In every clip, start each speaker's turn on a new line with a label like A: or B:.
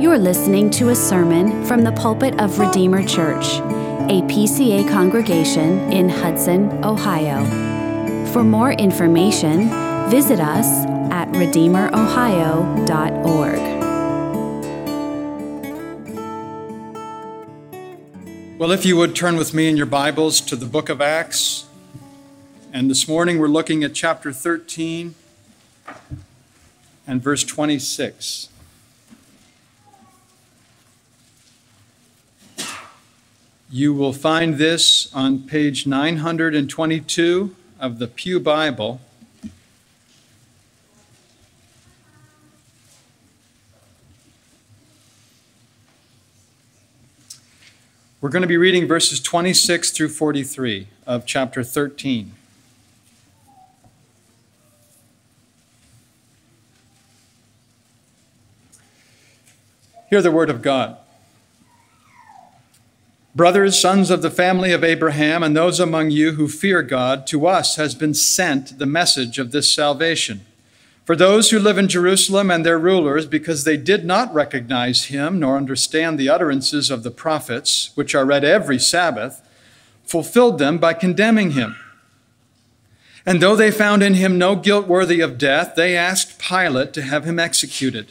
A: You're listening to a sermon from the pulpit of Redeemer Church, a PCA congregation in Hudson, Ohio. For more information, visit us at redeemerohio.org.
B: Well, if you would turn with me in your Bibles to the book of Acts. And this morning we're looking at chapter 13 and verse 26. You will find this on page 922 of the Pew Bible. We're going to be reading verses 26 through 43 of chapter 13. Hear the word of God. Brothers, sons of the family of Abraham, and those among you who fear God, to us has been sent the message of this salvation. For those who live in Jerusalem and their rulers, because they did not recognize him nor understand the utterances of the prophets, which are read every Sabbath, fulfilled them by condemning him. And though they found in him no guilt worthy of death, they asked Pilate to have him executed.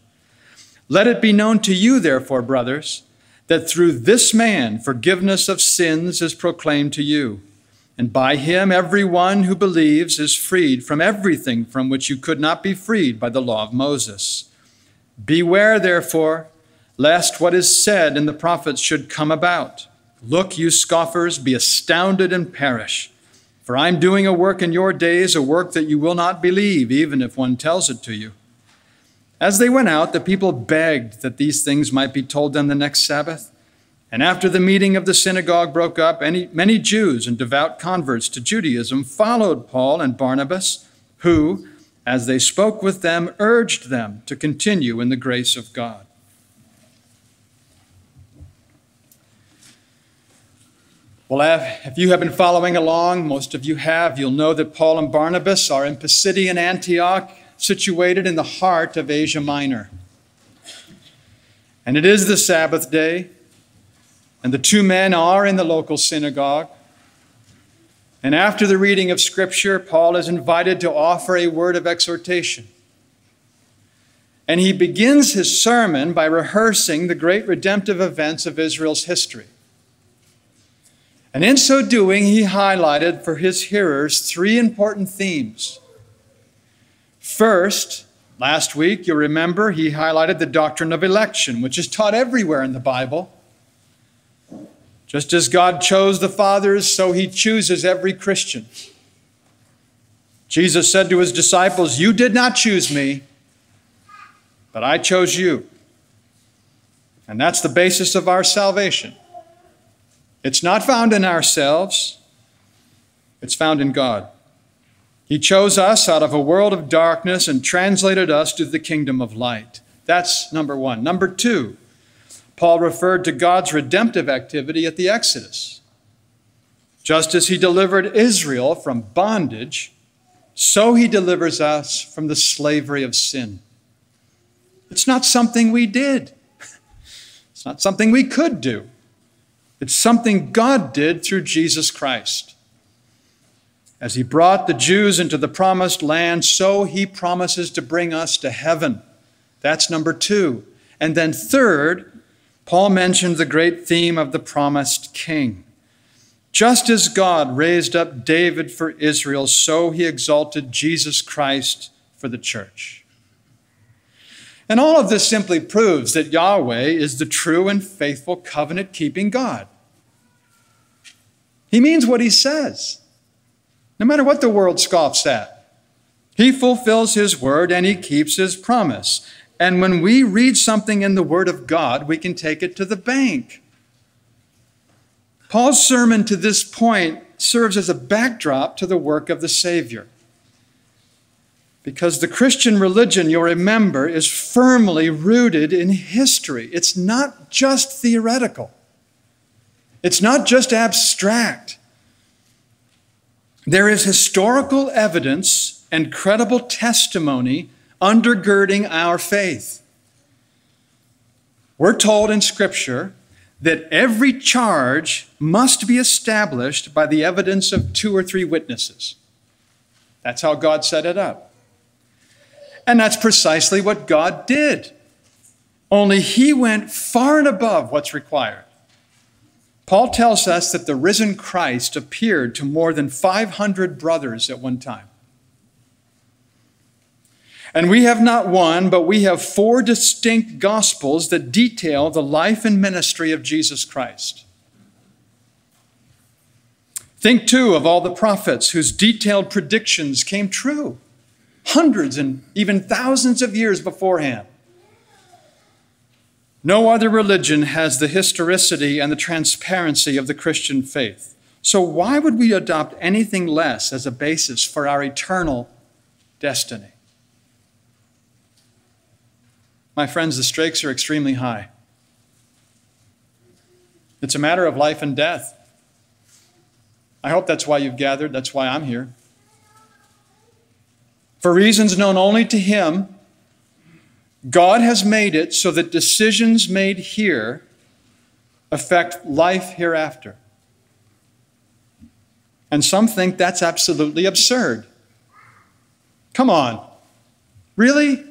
B: Let it be known to you, therefore, brothers, that through this man forgiveness of sins is proclaimed to you. And by him, every one who believes is freed from everything from which you could not be freed by the law of Moses. Beware, therefore, lest what is said in the prophets should come about. Look, you scoffers, be astounded and perish. For I'm doing a work in your days, a work that you will not believe, even if one tells it to you. As they went out, the people begged that these things might be told them the next Sabbath. And after the meeting of the synagogue broke up, many Jews and devout converts to Judaism followed Paul and Barnabas, who, as they spoke with them, urged them to continue in the grace of God. Well, if you have been following along, most of you have, you'll know that Paul and Barnabas are in Pisidian Antioch, situated in the heart of Asia Minor. And it is the Sabbath day, and the two men are in the local synagogue. And after the reading of Scripture, Paul is invited to offer a word of exhortation. And he begins his sermon by rehearsing the great redemptive events of Israel's history. And in so doing, he highlighted for his hearers three important themes. First, last week, you'll remember, he highlighted the doctrine of election, which is taught everywhere in the Bible. Just as God chose the fathers, so he chooses every Christian. Jesus said to his disciples, You did not choose me, but I chose you. And that's the basis of our salvation. It's not found in ourselves, it's found in God. He chose us out of a world of darkness and translated us to the kingdom of light. That's number one. Number two, Paul referred to God's redemptive activity at the Exodus. Just as he delivered Israel from bondage, so he delivers us from the slavery of sin. It's not something we did, it's not something we could do. It's something God did through Jesus Christ. As he brought the Jews into the promised land, so he promises to bring us to heaven. That's number two. And then, third, Paul mentioned the great theme of the promised king. Just as God raised up David for Israel, so he exalted Jesus Christ for the church. And all of this simply proves that Yahweh is the true and faithful covenant keeping God. He means what he says, no matter what the world scoffs at. He fulfills his word and he keeps his promise. And when we read something in the word of God, we can take it to the bank. Paul's sermon to this point serves as a backdrop to the work of the Savior. Because the Christian religion, you'll remember, is firmly rooted in history. It's not just theoretical, it's not just abstract. There is historical evidence and credible testimony undergirding our faith. We're told in Scripture that every charge must be established by the evidence of two or three witnesses. That's how God set it up. And that's precisely what God did. Only He went far and above what's required. Paul tells us that the risen Christ appeared to more than 500 brothers at one time. And we have not one, but we have four distinct gospels that detail the life and ministry of Jesus Christ. Think too of all the prophets whose detailed predictions came true, hundreds and even thousands of years beforehand. No other religion has the historicity and the transparency of the Christian faith. So, why would we adopt anything less as a basis for our eternal destiny? My friends, the stakes are extremely high. It's a matter of life and death. I hope that's why you've gathered. That's why I'm here. For reasons known only to Him, God has made it so that decisions made here affect life hereafter. And some think that's absolutely absurd. Come on. Really?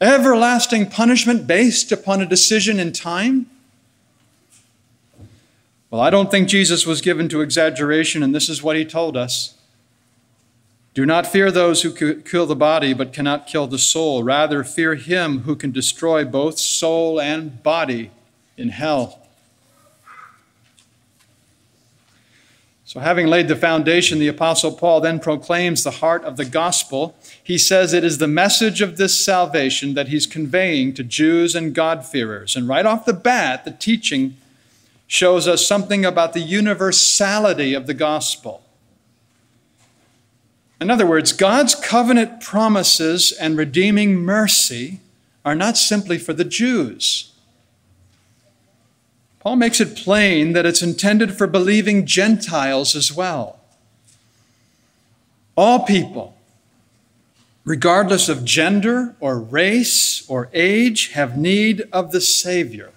B: Everlasting punishment based upon a decision in time? Well, I don't think Jesus was given to exaggeration, and this is what he told us. Do not fear those who kill the body but cannot kill the soul. Rather, fear him who can destroy both soul and body in hell. So, having laid the foundation, the Apostle Paul then proclaims the heart of the gospel. He says it is the message of this salvation that he's conveying to Jews and God-fearers. And right off the bat, the teaching shows us something about the universality of the gospel. In other words, God's covenant promises and redeeming mercy are not simply for the Jews. Paul makes it plain that it's intended for believing Gentiles as well. All people, regardless of gender or race or age, have need of the Savior.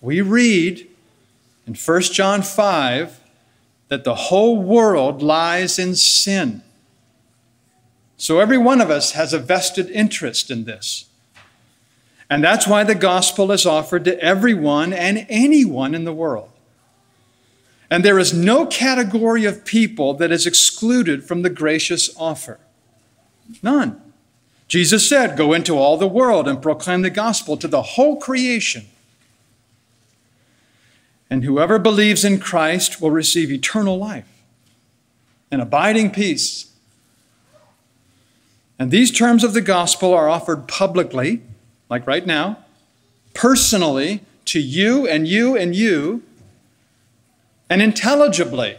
B: We read in 1 John 5 that the whole world lies in sin. So every one of us has a vested interest in this. And that's why the gospel is offered to everyone and anyone in the world. And there is no category of people that is excluded from the gracious offer. None. Jesus said, Go into all the world and proclaim the gospel to the whole creation. And whoever believes in Christ will receive eternal life and abiding peace. And these terms of the gospel are offered publicly like right now, personally to you and you and you, and intelligibly.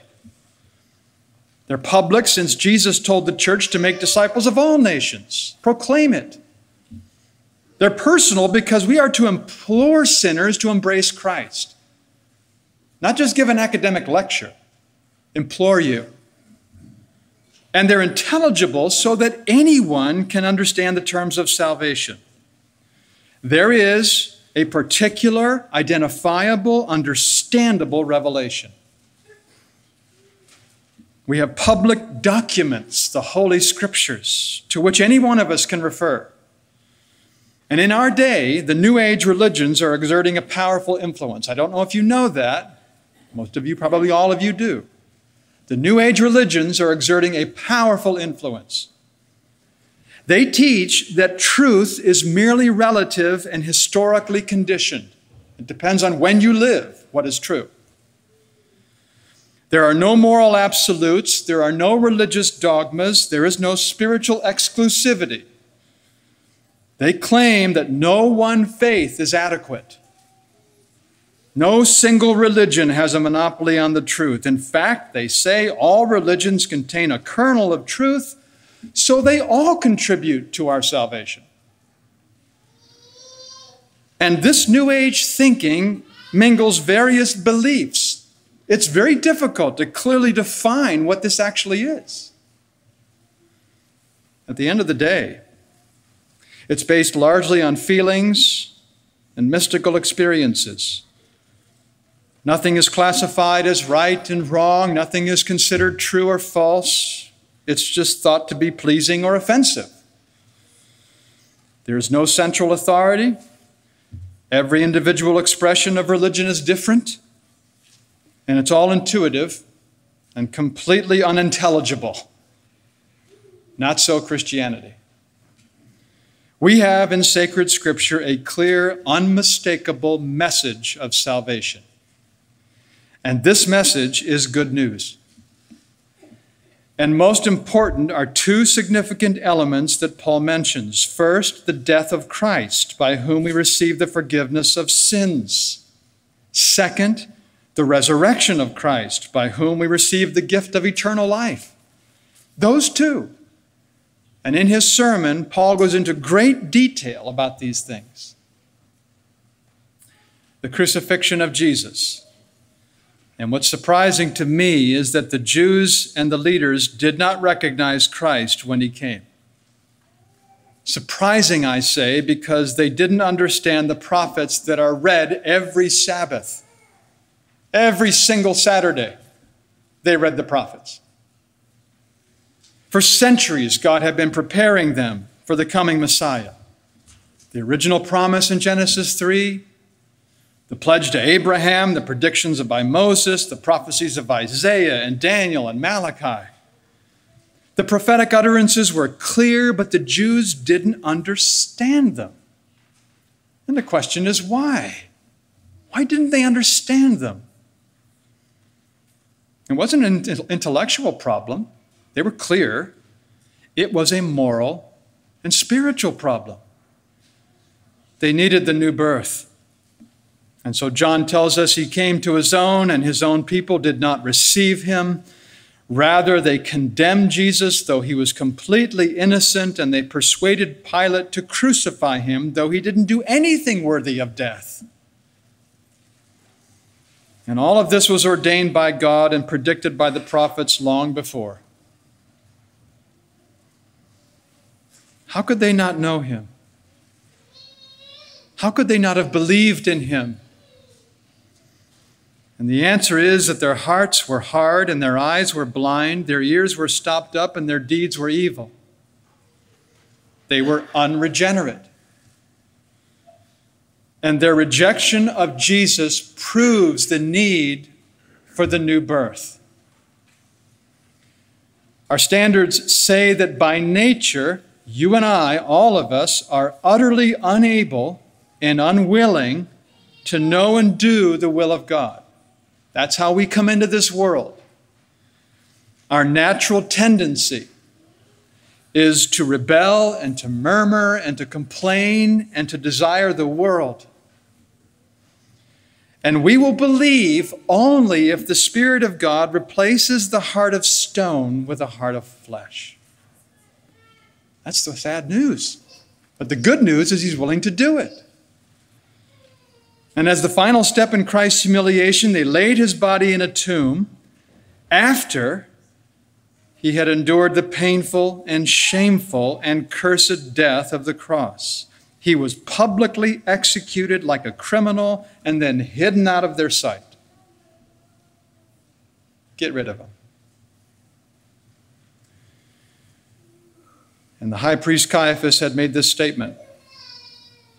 B: They're public since Jesus told the church to make disciples of all nations, proclaim it. They're personal because we are to implore sinners to embrace Christ, not just give an academic lecture, implore you. And they're intelligible so that anyone can understand the terms of salvation. There is a particular, identifiable, understandable revelation. We have public documents, the Holy Scriptures, to which any one of us can refer. And in our day, the New Age religions are exerting a powerful influence. I don't know if you know that. Most of you, probably all of you, do. The New Age religions are exerting a powerful influence. They teach that truth is merely relative and historically conditioned. It depends on when you live what is true. There are no moral absolutes, there are no religious dogmas, there is no spiritual exclusivity. They claim that no one faith is adequate. No single religion has a monopoly on the truth. In fact, they say all religions contain a kernel of truth, so they all contribute to our salvation. And this New Age thinking mingles various beliefs. It's very difficult to clearly define what this actually is. At the end of the day, it's based largely on feelings and mystical experiences. Nothing is classified as right and wrong, nothing is considered true or false. It's just thought to be pleasing or offensive. There is no central authority. Every individual expression of religion is different, and it's all intuitive and completely unintelligible. Not so Christianity. We have in sacred scripture a clear, unmistakable message of salvation. And this message is good news. And most important are two significant elements that Paul mentions. First, the death of Christ, by whom we receive the forgiveness of sins. Second, the resurrection of Christ, by whom we receive the gift of eternal life. Those two and in his sermon, Paul goes into great detail about these things. The crucifixion of Jesus. And what's surprising to me is that the Jews and the leaders did not recognize Christ when he came. Surprising, I say, because they didn't understand the prophets that are read every Sabbath. Every single Saturday, they read the prophets. For centuries, God had been preparing them for the coming Messiah. The original promise in Genesis 3, the pledge to Abraham, the predictions by Moses, the prophecies of Isaiah and Daniel and Malachi. The prophetic utterances were clear, but the Jews didn't understand them. And the question is why? Why didn't they understand them? It wasn't an intellectual problem. They were clear. It was a moral and spiritual problem. They needed the new birth. And so John tells us he came to his own, and his own people did not receive him. Rather, they condemned Jesus, though he was completely innocent, and they persuaded Pilate to crucify him, though he didn't do anything worthy of death. And all of this was ordained by God and predicted by the prophets long before. How could they not know him? How could they not have believed in him? And the answer is that their hearts were hard and their eyes were blind, their ears were stopped up, and their deeds were evil. They were unregenerate. And their rejection of Jesus proves the need for the new birth. Our standards say that by nature, you and I, all of us, are utterly unable and unwilling to know and do the will of God. That's how we come into this world. Our natural tendency is to rebel and to murmur and to complain and to desire the world. And we will believe only if the Spirit of God replaces the heart of stone with a heart of flesh. That's the sad news. But the good news is he's willing to do it. And as the final step in Christ's humiliation, they laid his body in a tomb after he had endured the painful and shameful and cursed death of the cross. He was publicly executed like a criminal and then hidden out of their sight. Get rid of him. And the high priest Caiaphas had made this statement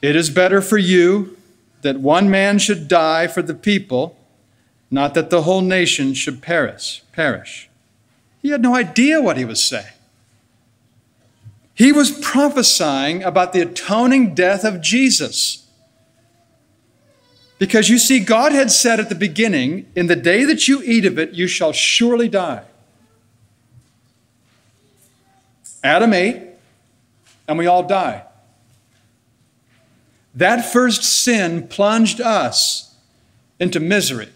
B: It is better for you that one man should die for the people, not that the whole nation should perish. Perish. He had no idea what he was saying. He was prophesying about the atoning death of Jesus. Because you see, God had said at the beginning, In the day that you eat of it, you shall surely die. Adam ate, and we all died. That first sin plunged us into misery.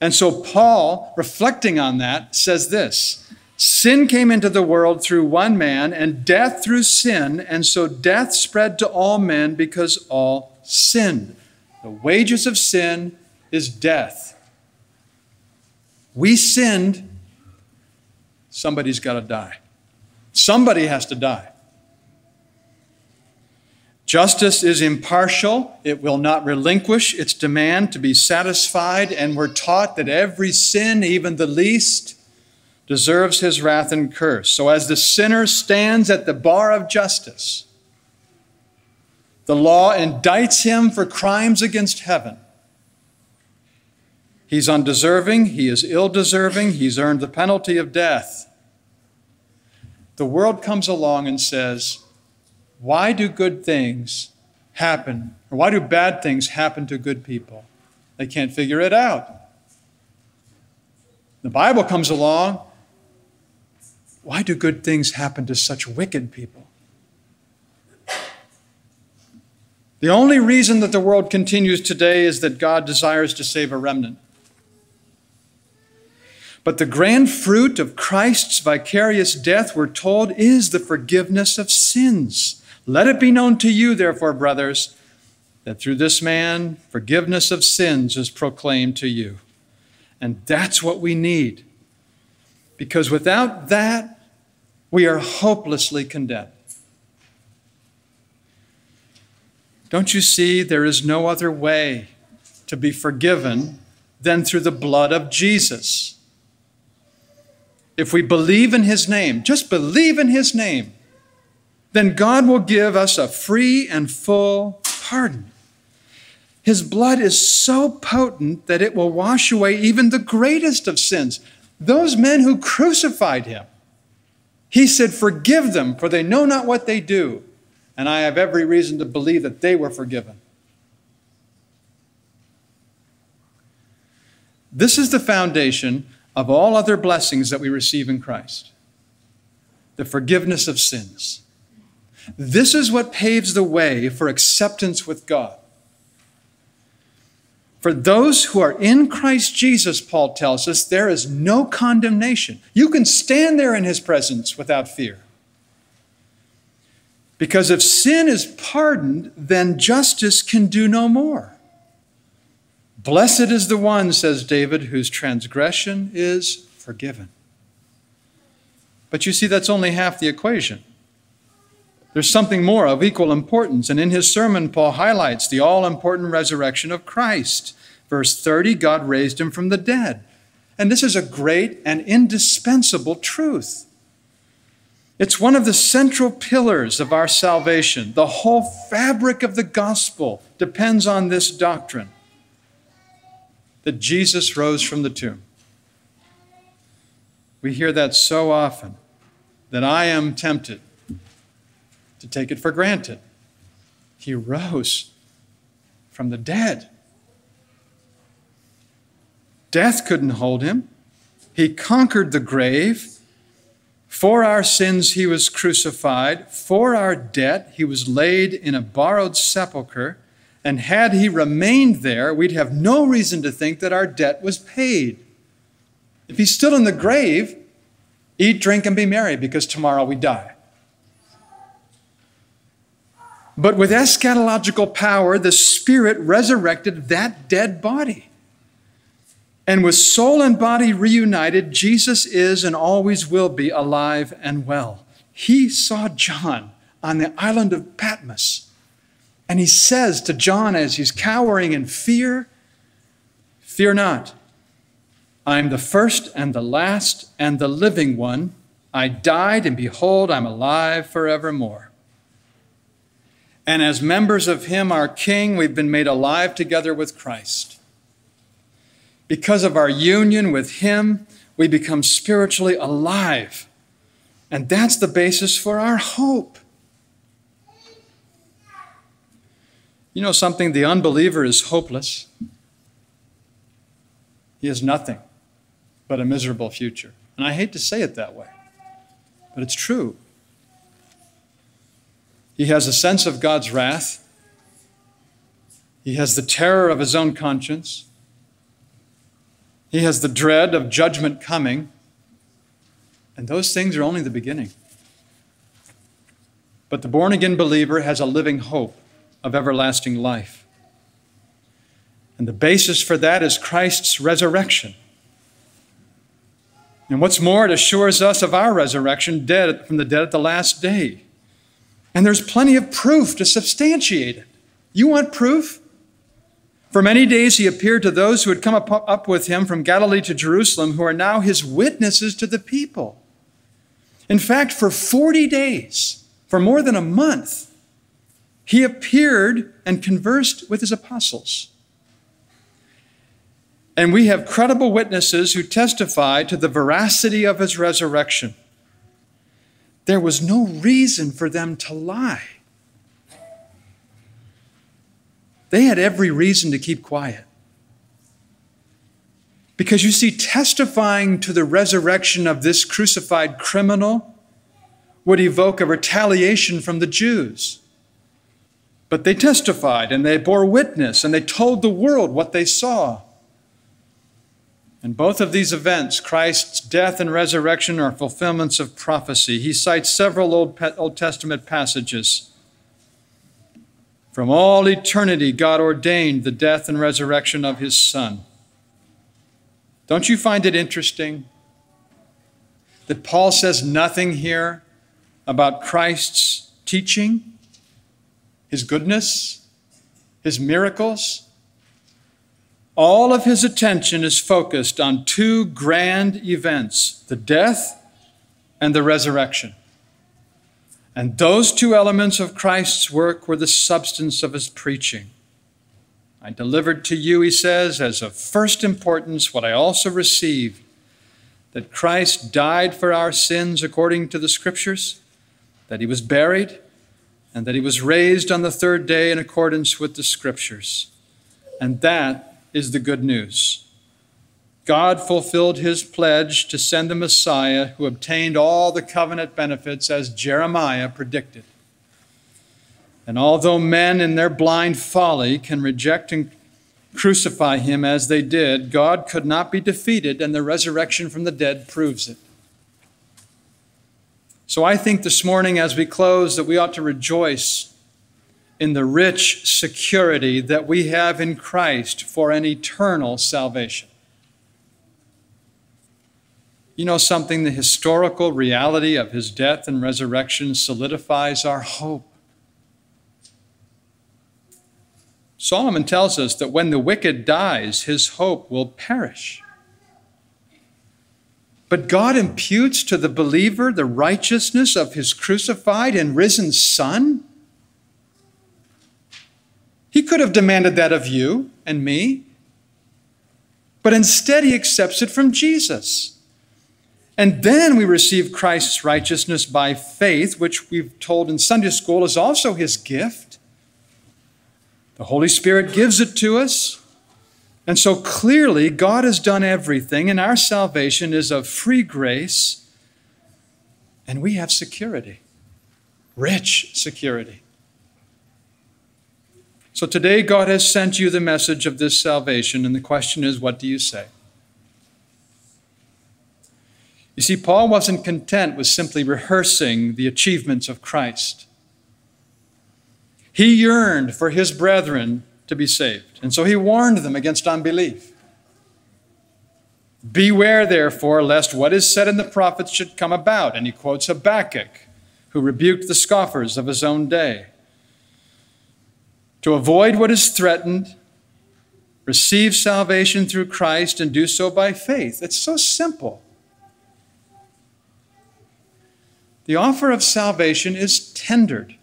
B: And so, Paul, reflecting on that, says this Sin came into the world through one man, and death through sin, and so death spread to all men because all sinned. The wages of sin is death. We sinned, somebody's got to die. Somebody has to die. Justice is impartial. It will not relinquish its demand to be satisfied, and we're taught that every sin, even the least, deserves his wrath and curse. So, as the sinner stands at the bar of justice, the law indicts him for crimes against heaven. He's undeserving, he is ill deserving, he's earned the penalty of death. The world comes along and says, why do good things happen? Or why do bad things happen to good people? They can't figure it out. The Bible comes along. Why do good things happen to such wicked people? The only reason that the world continues today is that God desires to save a remnant. But the grand fruit of Christ's vicarious death, we're told, is the forgiveness of sins. Let it be known to you, therefore, brothers, that through this man forgiveness of sins is proclaimed to you. And that's what we need. Because without that, we are hopelessly condemned. Don't you see, there is no other way to be forgiven than through the blood of Jesus. If we believe in his name, just believe in his name, then God will give us a free and full pardon. His blood is so potent that it will wash away even the greatest of sins. Those men who crucified him, he said, Forgive them, for they know not what they do. And I have every reason to believe that they were forgiven. This is the foundation of all other blessings that we receive in Christ the forgiveness of sins. This is what paves the way for acceptance with God. For those who are in Christ Jesus, Paul tells us, there is no condemnation. You can stand there in his presence without fear. Because if sin is pardoned, then justice can do no more. Blessed is the one, says David, whose transgression is forgiven. But you see, that's only half the equation. There's something more of equal importance. And in his sermon, Paul highlights the all important resurrection of Christ. Verse 30 God raised him from the dead. And this is a great and indispensable truth. It's one of the central pillars of our salvation. The whole fabric of the gospel depends on this doctrine that Jesus rose from the tomb. We hear that so often that I am tempted to take it for granted. He rose from the dead. Death couldn't hold him. He conquered the grave. For our sins, he was crucified. For our debt, he was laid in a borrowed sepulchre. And had he remained there, we'd have no reason to think that our debt was paid. If he's still in the grave, eat, drink, and be merry because tomorrow we die. But with eschatological power, the Spirit resurrected that dead body. And with soul and body reunited, Jesus is and always will be alive and well. He saw John on the island of Patmos. And he says to John as he's cowering in fear, Fear not. I am the first and the last and the living one. I died, and behold, I'm alive forevermore. And as members of Him, our King, we've been made alive together with Christ. Because of our union with Him, we become spiritually alive. And that's the basis for our hope. You know something? The unbeliever is hopeless. He has nothing but a miserable future. And I hate to say it that way, but it's true. He has a sense of God's wrath, he has the terror of his own conscience, he has the dread of judgment coming. And those things are only the beginning. But the born again believer has a living hope of everlasting life. And the basis for that is Christ's resurrection. And what's more, it assures us of our resurrection dead from the dead at the last day. And there's plenty of proof to substantiate it. You want proof? For many days he appeared to those who had come up, with him from Galilee to Jerusalem, who are now his witnesses to the people. In fact, for 40 days, for more than a month, he appeared and conversed with his apostles. And we have credible witnesses who testify to the veracity of his resurrection. There was no reason for them to lie. They had every reason to keep quiet. Because you see, testifying to the resurrection of this crucified criminal would evoke a retaliation from the Jews. But they testified and they bore witness and they told the world what they saw. In both of these events, Christ's death and resurrection are fulfillments of prophecy. He cites several Old, Old Testament passages. From all eternity, God ordained the death and resurrection of his Son. Don't you find it interesting that Paul says nothing here about Christ's teaching, his goodness, his miracles? All of his attention is focused on two grand events the death and the resurrection. And those two elements of Christ's work were the substance of his preaching. I delivered to you, he says, as of first importance what I also received that Christ died for our sins according to the Scriptures, that he was buried, and that he was raised on the third day in accordance with the Scriptures. And that is the good news. God fulfilled his pledge to send the Messiah who obtained all the covenant benefits as Jeremiah predicted. And although men in their blind folly can reject and crucify him as they did, God could not be defeated, and the resurrection from the dead proves it. So I think this morning, as we close, that we ought to rejoice in the rich security that we have in Christ for an eternal salvation. You know something? The historical reality of his death and resurrection solidifies our hope. Solomon tells us that when the wicked dies, his hope will perish. But God imputes to the believer the righteousness of his crucified and risen Son he could have demanded that of you and me, but instead he accepts it from Jesus. And then we receive Christ's righteousness by faith, which we've told in Sunday school is also his gift. The Holy Spirit gives it to us. And so clearly, God has done everything, and our salvation is of free grace, and we have security, rich security. So today, God has sent you the message of this salvation, and the question is, what do you say? You see, Paul wasn't content with simply rehearsing the achievements of Christ. He yearned for his brethren to be saved, and so he warned them against unbelief. Beware, therefore, lest what is said in the prophets should come about. And he quotes Habakkuk, who rebuked the scoffers of his own day to avoid what is threatened, receive salvation through Christ, and do so by faith. It's so simple. The offer of salvation is tendered,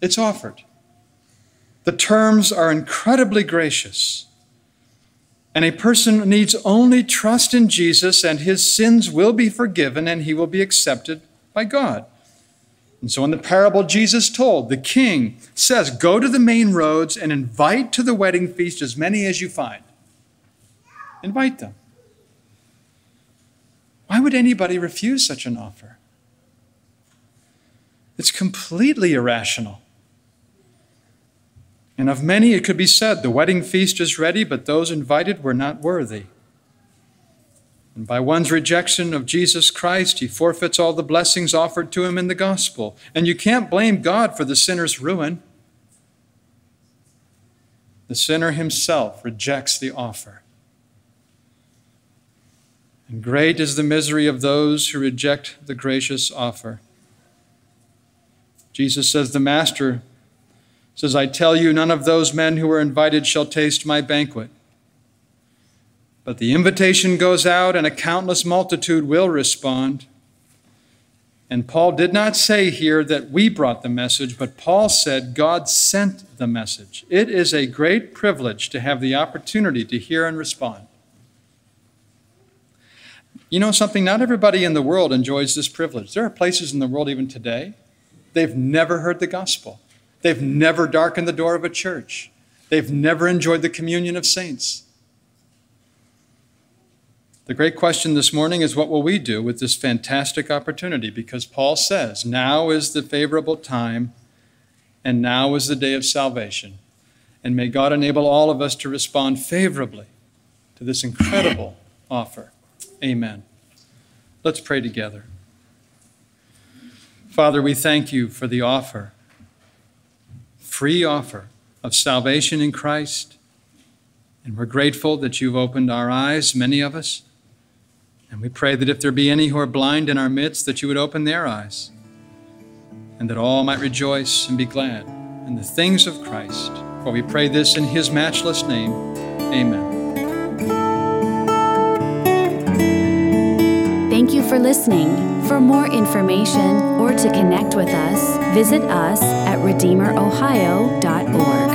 B: It's offered. The terms are incredibly gracious. And a person needs only trust in Jesus, and his sins will be forgiven, and he will be accepted by God. And so, in the parable Jesus told, the king says, Go to the main roads and invite to the wedding feast as many as you find. Invite them. Why would anybody refuse such an offer? It's completely irrational. And of many it could be said, The wedding feast is ready, but those invited were not worthy. And by one's rejection of Jesus Christ, he forfeits all the blessings offered to him in the gospel. And you can't blame God for the sinner's ruin. The sinner himself rejects the offer. And great is the misery of those who reject the gracious offer. Jesus says, The Master says, I tell you, none of those men who were invited shall taste my banquet. But the invitation goes out, and a countless multitude will respond. And Paul did not say here that we brought the message, but Paul said God sent the message. It is a great privilege to have the opportunity to hear and respond. You know something? Not everybody in the world enjoys this privilege. There are places in the world, even today, they've never heard the gospel. They've never darkened the door of a church. They've never enjoyed the communion of saints. The great question this morning is what will we do with this fantastic opportunity? Because Paul says, now is the favorable time, and now is the day of salvation. And may God enable all of us to respond favorably to this incredible offer. Amen. Let's pray together. Father, we thank you for the offer, free offer of salvation in Christ. And we're grateful that you've opened our eyes, many of us. And we pray that if there be any who are blind in our midst, that you would open their eyes, and that all might rejoice and be glad in the things of Christ. For we pray this in his matchless name. Amen.
A: Thank you for listening. For more information or to connect with us, visit us at redeemerohio.org.